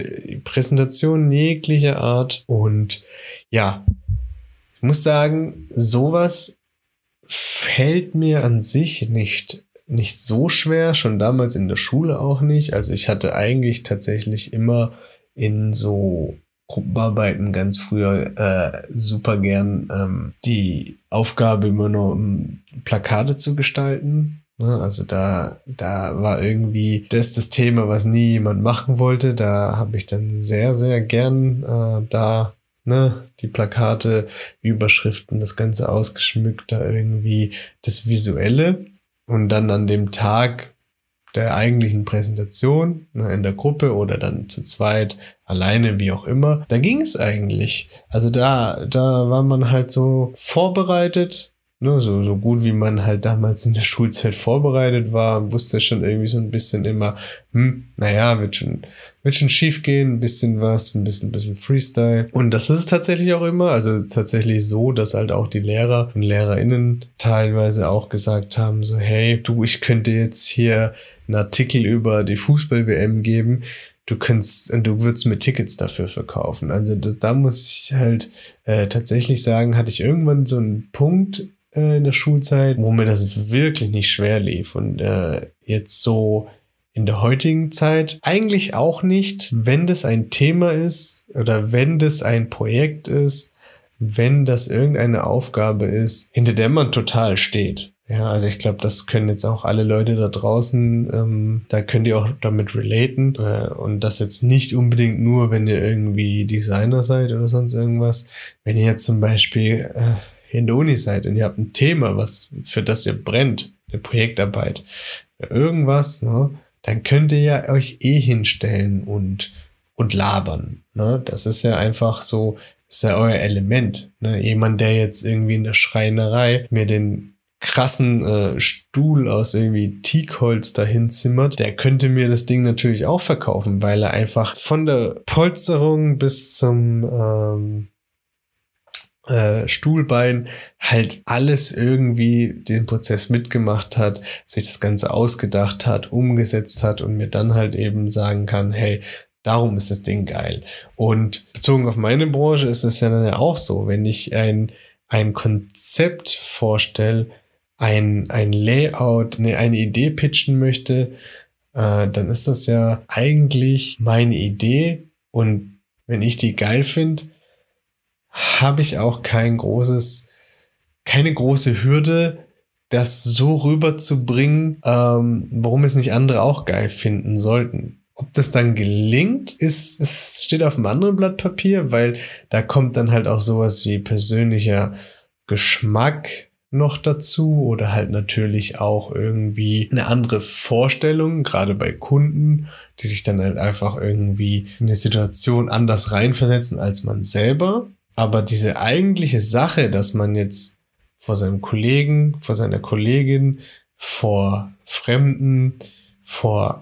Präsentationen jeglicher Art. Und ja, ich muss sagen, sowas fällt mir an sich nicht nicht so schwer, schon damals in der Schule auch nicht. Also ich hatte eigentlich tatsächlich immer in so Gruppenarbeiten ganz früher äh, super gern ähm, die Aufgabe immer nur um Plakate zu gestalten. Ne? Also da, da war irgendwie das das Thema, was nie jemand machen wollte. Da habe ich dann sehr, sehr gern äh, da ne, die Plakate, Überschriften, das Ganze ausgeschmückt, da irgendwie das Visuelle. Und dann an dem Tag der eigentlichen Präsentation ne, in der Gruppe oder dann zu zweit, alleine, wie auch immer, da ging es eigentlich. Also da, da war man halt so vorbereitet Ne, so, so gut wie man halt damals in der Schulzeit vorbereitet war, wusste schon irgendwie so ein bisschen immer, hm, naja, wird schon, wird schon schief gehen, ein bisschen was, ein bisschen, ein bisschen Freestyle. Und das ist tatsächlich auch immer, also tatsächlich so, dass halt auch die Lehrer und LehrerInnen teilweise auch gesagt haben, so, hey, du, ich könnte jetzt hier einen Artikel über die Fußball-WM geben du könntest, du würdest mir Tickets dafür verkaufen. Also das, da muss ich halt äh, tatsächlich sagen, hatte ich irgendwann so einen Punkt äh, in der Schulzeit, wo mir das wirklich nicht schwer lief. Und äh, jetzt so in der heutigen Zeit eigentlich auch nicht, wenn das ein Thema ist oder wenn das ein Projekt ist, wenn das irgendeine Aufgabe ist, hinter der man total steht. Ja, also ich glaube, das können jetzt auch alle Leute da draußen, ähm, da könnt ihr auch damit relaten. Äh, und das jetzt nicht unbedingt nur, wenn ihr irgendwie Designer seid oder sonst irgendwas. Wenn ihr jetzt zum Beispiel äh, in der Uni seid und ihr habt ein Thema, was für das ihr brennt, eine Projektarbeit, irgendwas, ne, dann könnt ihr ja euch eh hinstellen und, und labern. Ne? Das ist ja einfach so, ist ja euer Element. Ne? Jemand, der jetzt irgendwie in der Schreinerei mir den krassen äh, Stuhl aus irgendwie Teakholz dahin zimmert, der könnte mir das Ding natürlich auch verkaufen, weil er einfach von der Polsterung bis zum ähm, äh, Stuhlbein halt alles irgendwie den Prozess mitgemacht hat, sich das Ganze ausgedacht hat, umgesetzt hat und mir dann halt eben sagen kann, hey, darum ist das Ding geil. Und bezogen auf meine Branche ist es ja dann ja auch so, wenn ich ein, ein Konzept vorstelle, ein, ein Layout, eine, eine Idee pitchen möchte, äh, dann ist das ja eigentlich meine Idee und wenn ich die geil finde, habe ich auch kein großes, keine große Hürde, das so rüberzubringen, ähm, warum es nicht andere auch geil finden sollten. Ob das dann gelingt, ist, es steht auf einem anderen Blatt Papier, weil da kommt dann halt auch sowas wie persönlicher Geschmack noch dazu oder halt natürlich auch irgendwie eine andere Vorstellung, gerade bei Kunden, die sich dann halt einfach irgendwie in eine Situation anders reinversetzen als man selber. Aber diese eigentliche Sache, dass man jetzt vor seinem Kollegen, vor seiner Kollegin, vor Fremden, vor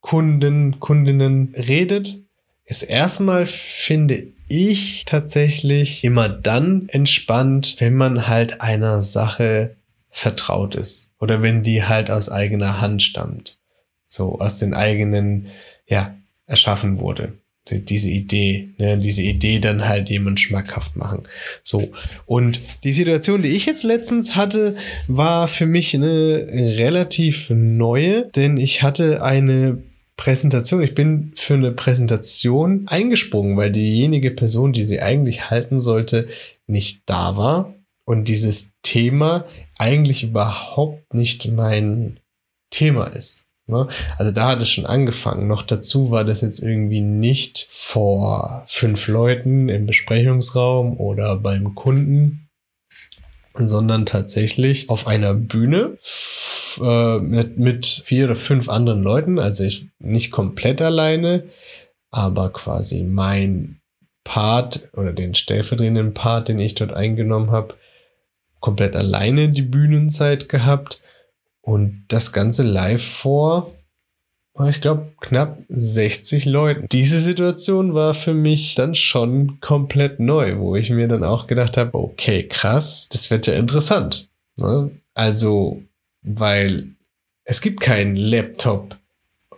Kunden, Kundinnen redet, ist erstmal, finde ich, tatsächlich immer dann entspannt, wenn man halt einer Sache vertraut ist. Oder wenn die halt aus eigener Hand stammt. So aus den eigenen, ja, erschaffen wurde diese Idee, ne, diese Idee dann halt jemand schmackhaft machen. So. Und die Situation, die ich jetzt letztens hatte, war für mich eine relativ neue, denn ich hatte eine Präsentation. Ich bin für eine Präsentation eingesprungen, weil diejenige Person, die sie eigentlich halten sollte, nicht da war und dieses Thema eigentlich überhaupt nicht mein Thema ist. Ne? Also da hat es schon angefangen. Noch dazu war das jetzt irgendwie nicht vor fünf Leuten im Besprechungsraum oder beim Kunden, sondern tatsächlich auf einer Bühne äh, mit, mit vier oder fünf anderen Leuten. Also ich nicht komplett alleine, aber quasi mein Part oder den stellvertretenden Part, den ich dort eingenommen habe, komplett alleine die Bühnenzeit gehabt und das Ganze live vor, ich glaube, knapp 60 Leuten. Diese Situation war für mich dann schon komplett neu, wo ich mir dann auch gedacht habe, okay, krass, das wird ja interessant. Ne? Also, weil es gibt keinen Laptop,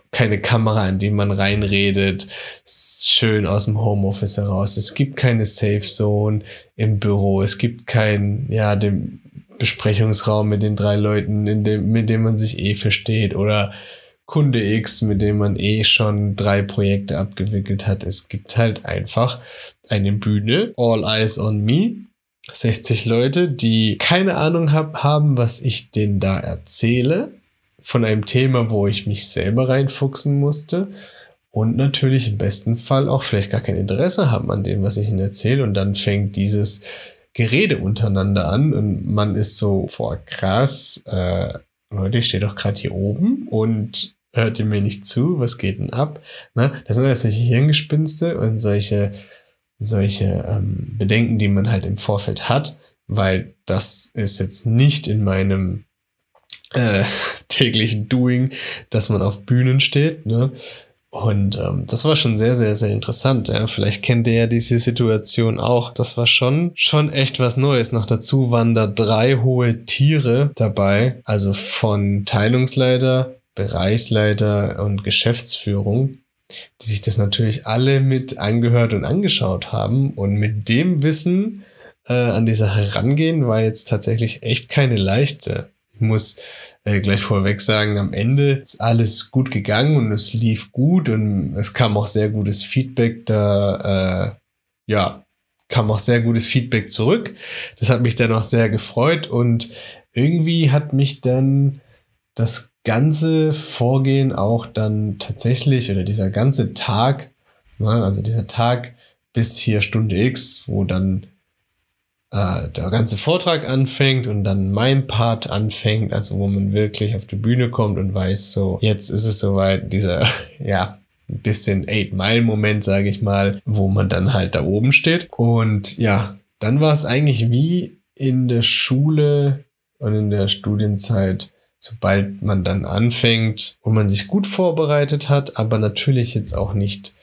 keine Kamera, in die man reinredet, schön aus dem Homeoffice heraus. Es gibt keine Safe Zone im Büro. Es gibt kein, ja, dem Besprechungsraum mit den drei Leuten, dem, mit dem man sich eh versteht oder Kunde X, mit dem man eh schon drei Projekte abgewickelt hat. Es gibt halt einfach eine Bühne, All Eyes on Me. 60 Leute, die keine Ahnung hab, haben, was ich denen da erzähle. Von einem Thema, wo ich mich selber reinfuchsen musste. Und natürlich im besten Fall auch vielleicht gar kein Interesse haben an dem, was ich ihnen erzähle. Und dann fängt dieses Gerede untereinander an und man ist so, vor krass, äh, Leute, ich stehe doch gerade hier oben und hört ihr mir nicht zu? Was geht denn ab? Na, das sind ja solche Hirngespinste und solche, solche ähm, Bedenken, die man halt im Vorfeld hat, weil das ist jetzt nicht in meinem äh, <laughs> täglichen Doing, dass man auf Bühnen steht. Ne? Und ähm, das war schon sehr, sehr, sehr interessant. Ja. Vielleicht kennt ihr ja diese Situation auch. Das war schon, schon echt was Neues. Noch dazu waren da drei hohe Tiere dabei. Also von Teilungsleiter, Bereichsleiter und Geschäftsführung, die sich das natürlich alle mit angehört und angeschaut haben. Und mit dem Wissen äh, an die Sache rangehen, war jetzt tatsächlich echt keine leichte. Ich muss äh, gleich vorweg sagen, am Ende ist alles gut gegangen und es lief gut und es kam auch sehr gutes Feedback da, äh, ja, kam auch sehr gutes Feedback zurück. Das hat mich dann auch sehr gefreut und irgendwie hat mich dann das ganze Vorgehen auch dann tatsächlich oder dieser ganze Tag, ne, also dieser Tag bis hier Stunde X, wo dann äh, der ganze Vortrag anfängt und dann mein Part anfängt, also wo man wirklich auf die Bühne kommt und weiß, so, jetzt ist es soweit, dieser, <laughs> ja, ein bisschen Eight-Mile-Moment, sage ich mal, wo man dann halt da oben steht. Und ja, dann war es eigentlich wie in der Schule und in der Studienzeit sobald man dann anfängt und man sich gut vorbereitet hat, aber natürlich jetzt auch nicht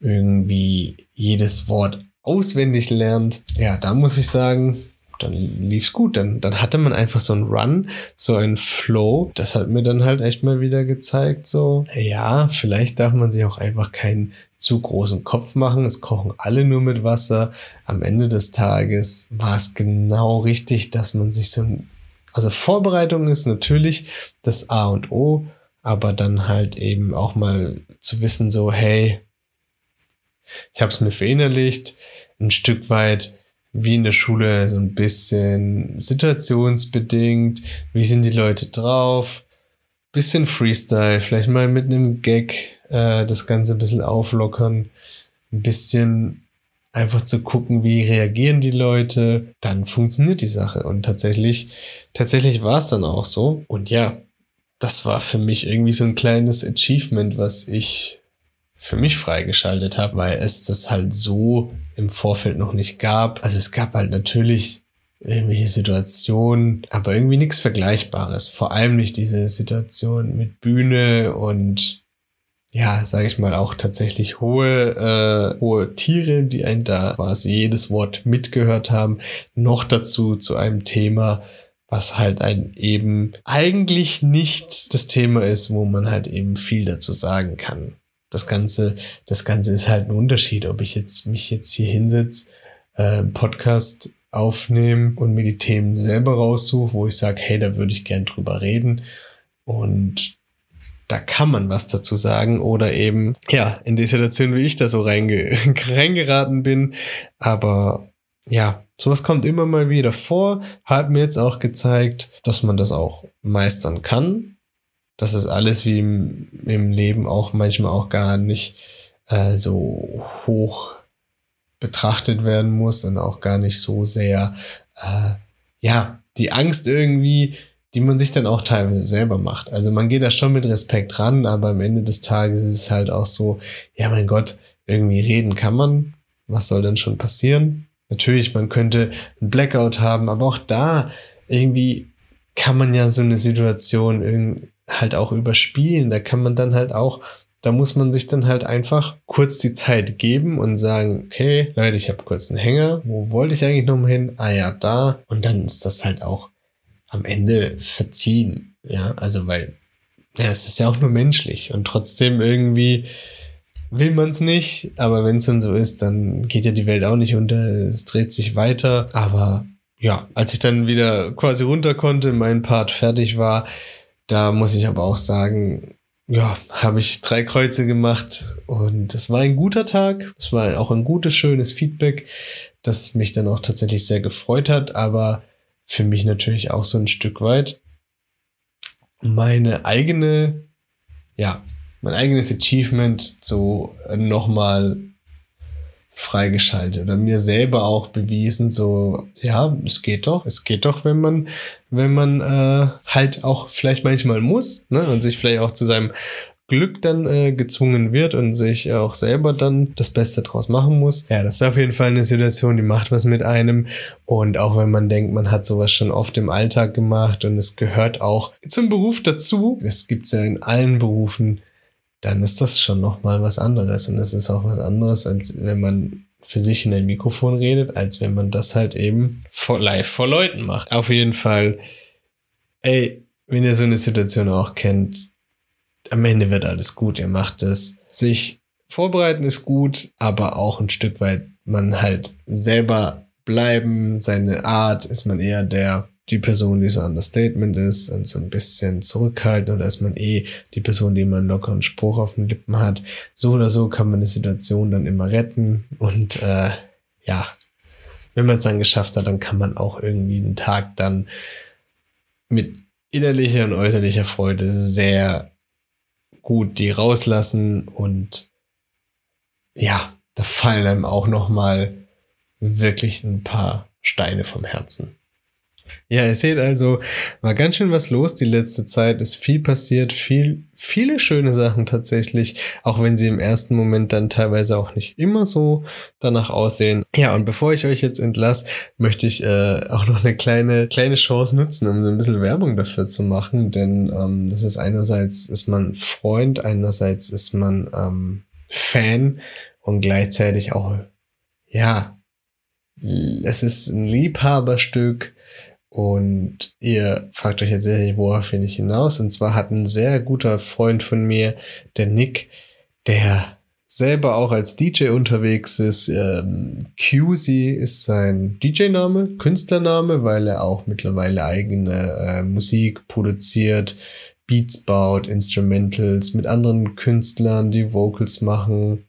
irgendwie jedes Wort auswendig lernt, ja, da muss ich sagen, dann lief's gut. Dann, dann hatte man einfach so einen Run, so einen Flow. Das hat mir dann halt echt mal wieder gezeigt, so, ja, vielleicht darf man sich auch einfach keinen zu großen Kopf machen. Es kochen alle nur mit Wasser. Am Ende des Tages war es genau richtig, dass man sich so ein also Vorbereitung ist natürlich das A und O, aber dann halt eben auch mal zu wissen, so, hey, ich habe es mir verinnerlicht, ein Stück weit wie in der Schule, so ein bisschen situationsbedingt, wie sind die Leute drauf, bisschen Freestyle, vielleicht mal mit einem Gag äh, das Ganze ein bisschen auflockern, ein bisschen einfach zu gucken, wie reagieren die Leute, dann funktioniert die Sache. Und tatsächlich, tatsächlich war es dann auch so. Und ja, das war für mich irgendwie so ein kleines Achievement, was ich für mich freigeschaltet habe, weil es das halt so im Vorfeld noch nicht gab. Also es gab halt natürlich irgendwelche Situationen, aber irgendwie nichts Vergleichbares. Vor allem nicht diese Situation mit Bühne und ja, sage ich mal, auch tatsächlich hohe, äh, hohe Tiere, die einen da quasi jedes Wort mitgehört haben, noch dazu zu einem Thema, was halt ein eben eigentlich nicht das Thema ist, wo man halt eben viel dazu sagen kann. Das Ganze, das Ganze ist halt ein Unterschied, ob ich jetzt mich jetzt hier hinsetze, äh, Podcast aufnehme und mir die Themen selber raussuche, wo ich sage, hey, da würde ich gern drüber reden. Und da kann man was dazu sagen oder eben, ja, in die Situation, wie ich da so reinge <laughs> reingeraten bin. Aber ja, sowas kommt immer mal wieder vor, hat mir jetzt auch gezeigt, dass man das auch meistern kann. Dass es alles wie im, im Leben auch manchmal auch gar nicht äh, so hoch betrachtet werden muss und auch gar nicht so sehr, äh, ja, die Angst irgendwie die man sich dann auch teilweise selber macht. Also man geht da schon mit Respekt ran, aber am Ende des Tages ist es halt auch so, ja mein Gott, irgendwie reden kann man. Was soll denn schon passieren? Natürlich, man könnte ein Blackout haben, aber auch da irgendwie kann man ja so eine Situation halt auch überspielen. Da kann man dann halt auch, da muss man sich dann halt einfach kurz die Zeit geben und sagen, okay, Leute, ich habe kurz einen Hänger. Wo wollte ich eigentlich noch mal hin? Ah ja, da. Und dann ist das halt auch am Ende verziehen. Ja, also weil, ja, es ist ja auch nur menschlich und trotzdem irgendwie will man es nicht, aber wenn es dann so ist, dann geht ja die Welt auch nicht unter, es dreht sich weiter. Aber ja, als ich dann wieder quasi runter konnte, mein Part fertig war, da muss ich aber auch sagen, ja, habe ich drei Kreuze gemacht und es war ein guter Tag. Es war auch ein gutes, schönes Feedback, das mich dann auch tatsächlich sehr gefreut hat, aber für mich natürlich auch so ein Stück weit meine eigene, ja, mein eigenes Achievement so nochmal freigeschaltet oder mir selber auch bewiesen, so, ja, es geht doch, es geht doch, wenn man, wenn man äh, halt auch vielleicht manchmal muss, ne, und sich vielleicht auch zu seinem Glück dann äh, gezwungen wird und sich auch selber dann das Beste draus machen muss. Ja, das ist auf jeden Fall eine Situation, die macht was mit einem. Und auch wenn man denkt, man hat sowas schon oft im Alltag gemacht und es gehört auch zum Beruf dazu, das gibt's ja in allen Berufen, dann ist das schon nochmal was anderes. Und es ist auch was anderes, als wenn man für sich in ein Mikrofon redet, als wenn man das halt eben vor, live vor Leuten macht. Auf jeden Fall, ey, wenn ihr so eine Situation auch kennt, am Ende wird alles gut. Ihr macht es. Sich vorbereiten ist gut, aber auch ein Stück weit man halt selber bleiben. Seine Art ist man eher der die Person, die so Understatement ist und so ein bisschen zurückhaltend oder ist man eh die Person, die immer einen lockeren Spruch auf den Lippen hat. So oder so kann man eine Situation dann immer retten und äh, ja, wenn man es dann geschafft hat, dann kann man auch irgendwie einen Tag dann mit innerlicher und äußerlicher Freude sehr gut die rauslassen und ja, da fallen einem auch noch mal wirklich ein paar Steine vom Herzen. Ja, ihr seht also, war ganz schön was los die letzte Zeit. Ist viel passiert, viel, viele schöne Sachen tatsächlich, auch wenn sie im ersten Moment dann teilweise auch nicht immer so danach aussehen. Ja, und bevor ich euch jetzt entlasse, möchte ich äh, auch noch eine kleine, kleine Chance nutzen, um so ein bisschen Werbung dafür zu machen. Denn ähm, das ist einerseits ist man Freund, einerseits ist man ähm, Fan und gleichzeitig auch, ja, es ist ein Liebhaberstück und ihr fragt euch jetzt sicherlich, worauf will ich hinaus? Und zwar hat ein sehr guter Freund von mir, der Nick, der selber auch als DJ unterwegs ist. Ähm, QZ ist sein DJ-Name, Künstlername, weil er auch mittlerweile eigene äh, Musik produziert, Beats baut, Instrumentals mit anderen Künstlern, die Vocals machen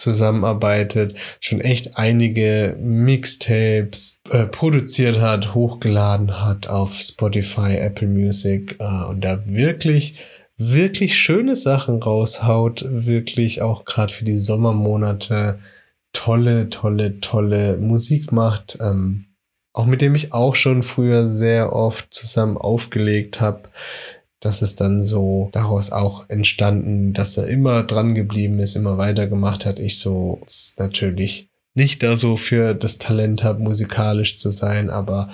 zusammenarbeitet, schon echt einige Mixtapes äh, produziert hat, hochgeladen hat auf Spotify, Apple Music äh, und da wirklich wirklich schöne Sachen raushaut, wirklich auch gerade für die Sommermonate tolle, tolle, tolle Musik macht, ähm, auch mit dem ich auch schon früher sehr oft zusammen aufgelegt habe das ist dann so daraus auch entstanden, dass er immer dran geblieben ist, immer weitergemacht hat. Ich so natürlich nicht da so für das Talent habe, musikalisch zu sein, aber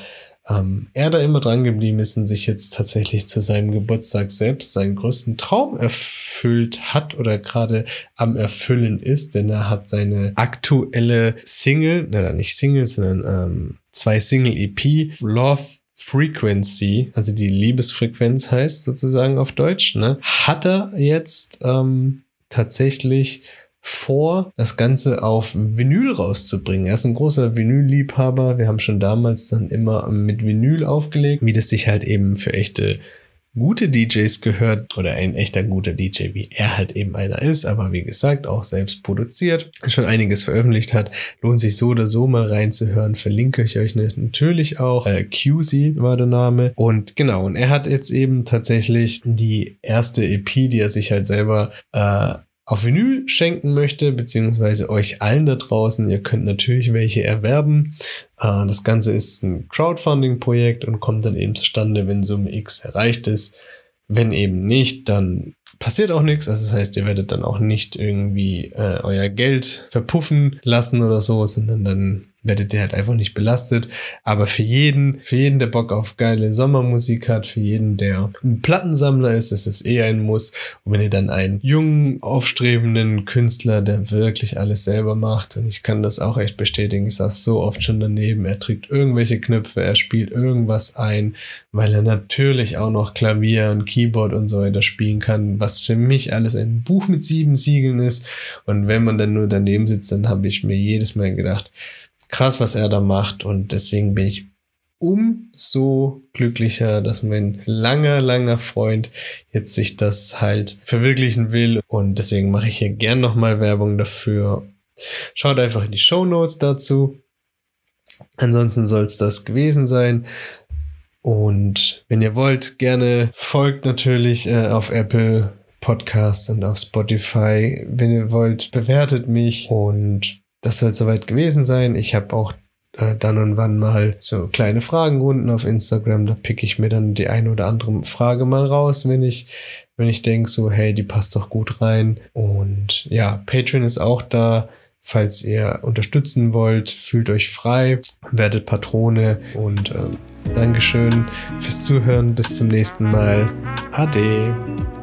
ähm, er da immer dran geblieben ist und sich jetzt tatsächlich zu seinem Geburtstag selbst seinen größten Traum erfüllt hat oder gerade am Erfüllen ist, denn er hat seine aktuelle Single, nein, nicht Single, sondern ähm, zwei Single-EP, Love Frequency, also die Liebesfrequenz heißt sozusagen auf Deutsch, ne, hat er jetzt ähm, tatsächlich vor, das Ganze auf Vinyl rauszubringen. Er ist ein großer Vinyl-Liebhaber. Wir haben schon damals dann immer mit Vinyl aufgelegt, wie das sich halt eben für echte gute DJs gehört oder ein echter guter DJ, wie er halt eben einer ist, aber wie gesagt auch selbst produziert, schon einiges veröffentlicht hat, lohnt sich so oder so mal reinzuhören, verlinke ich euch natürlich auch. Äh, QZ war der Name und genau, und er hat jetzt eben tatsächlich die erste EP, die er sich halt selber äh, auf Vinyl schenken möchte, beziehungsweise euch allen da draußen. Ihr könnt natürlich welche erwerben. Äh, das Ganze ist ein Crowdfunding-Projekt und kommt dann eben zustande, wenn Summe X erreicht ist. Wenn eben nicht, dann passiert auch nichts. Also das heißt, ihr werdet dann auch nicht irgendwie äh, euer Geld verpuffen lassen oder so, sondern dann werdet ihr halt einfach nicht belastet. Aber für jeden, für jeden, der Bock auf geile Sommermusik hat, für jeden, der ein Plattensammler ist, ist es eher ein Muss. Und wenn ihr dann einen jungen, aufstrebenden Künstler, der wirklich alles selber macht, und ich kann das auch echt bestätigen, ich saß so oft schon daneben, er trägt irgendwelche Knöpfe, er spielt irgendwas ein, weil er natürlich auch noch Klavier und Keyboard und so weiter spielen kann, was für mich alles ein Buch mit sieben Siegeln ist. Und wenn man dann nur daneben sitzt, dann habe ich mir jedes Mal gedacht, krass, was er da macht. Und deswegen bin ich umso glücklicher, dass mein langer, langer Freund jetzt sich das halt verwirklichen will. Und deswegen mache ich hier gern nochmal Werbung dafür. Schaut einfach in die Show Notes dazu. Ansonsten soll es das gewesen sein. Und wenn ihr wollt, gerne folgt natürlich äh, auf Apple Podcasts und auf Spotify. Wenn ihr wollt, bewertet mich. Und das soll soweit gewesen sein. Ich habe auch äh, dann und wann mal so kleine Fragenrunden auf Instagram. Da pick ich mir dann die eine oder andere Frage mal raus, wenn ich, wenn ich denke, so, hey, die passt doch gut rein. Und ja, Patreon ist auch da. Falls ihr unterstützen wollt, fühlt euch frei, werdet Patrone und äh, Dankeschön fürs Zuhören. Bis zum nächsten Mal. Ade.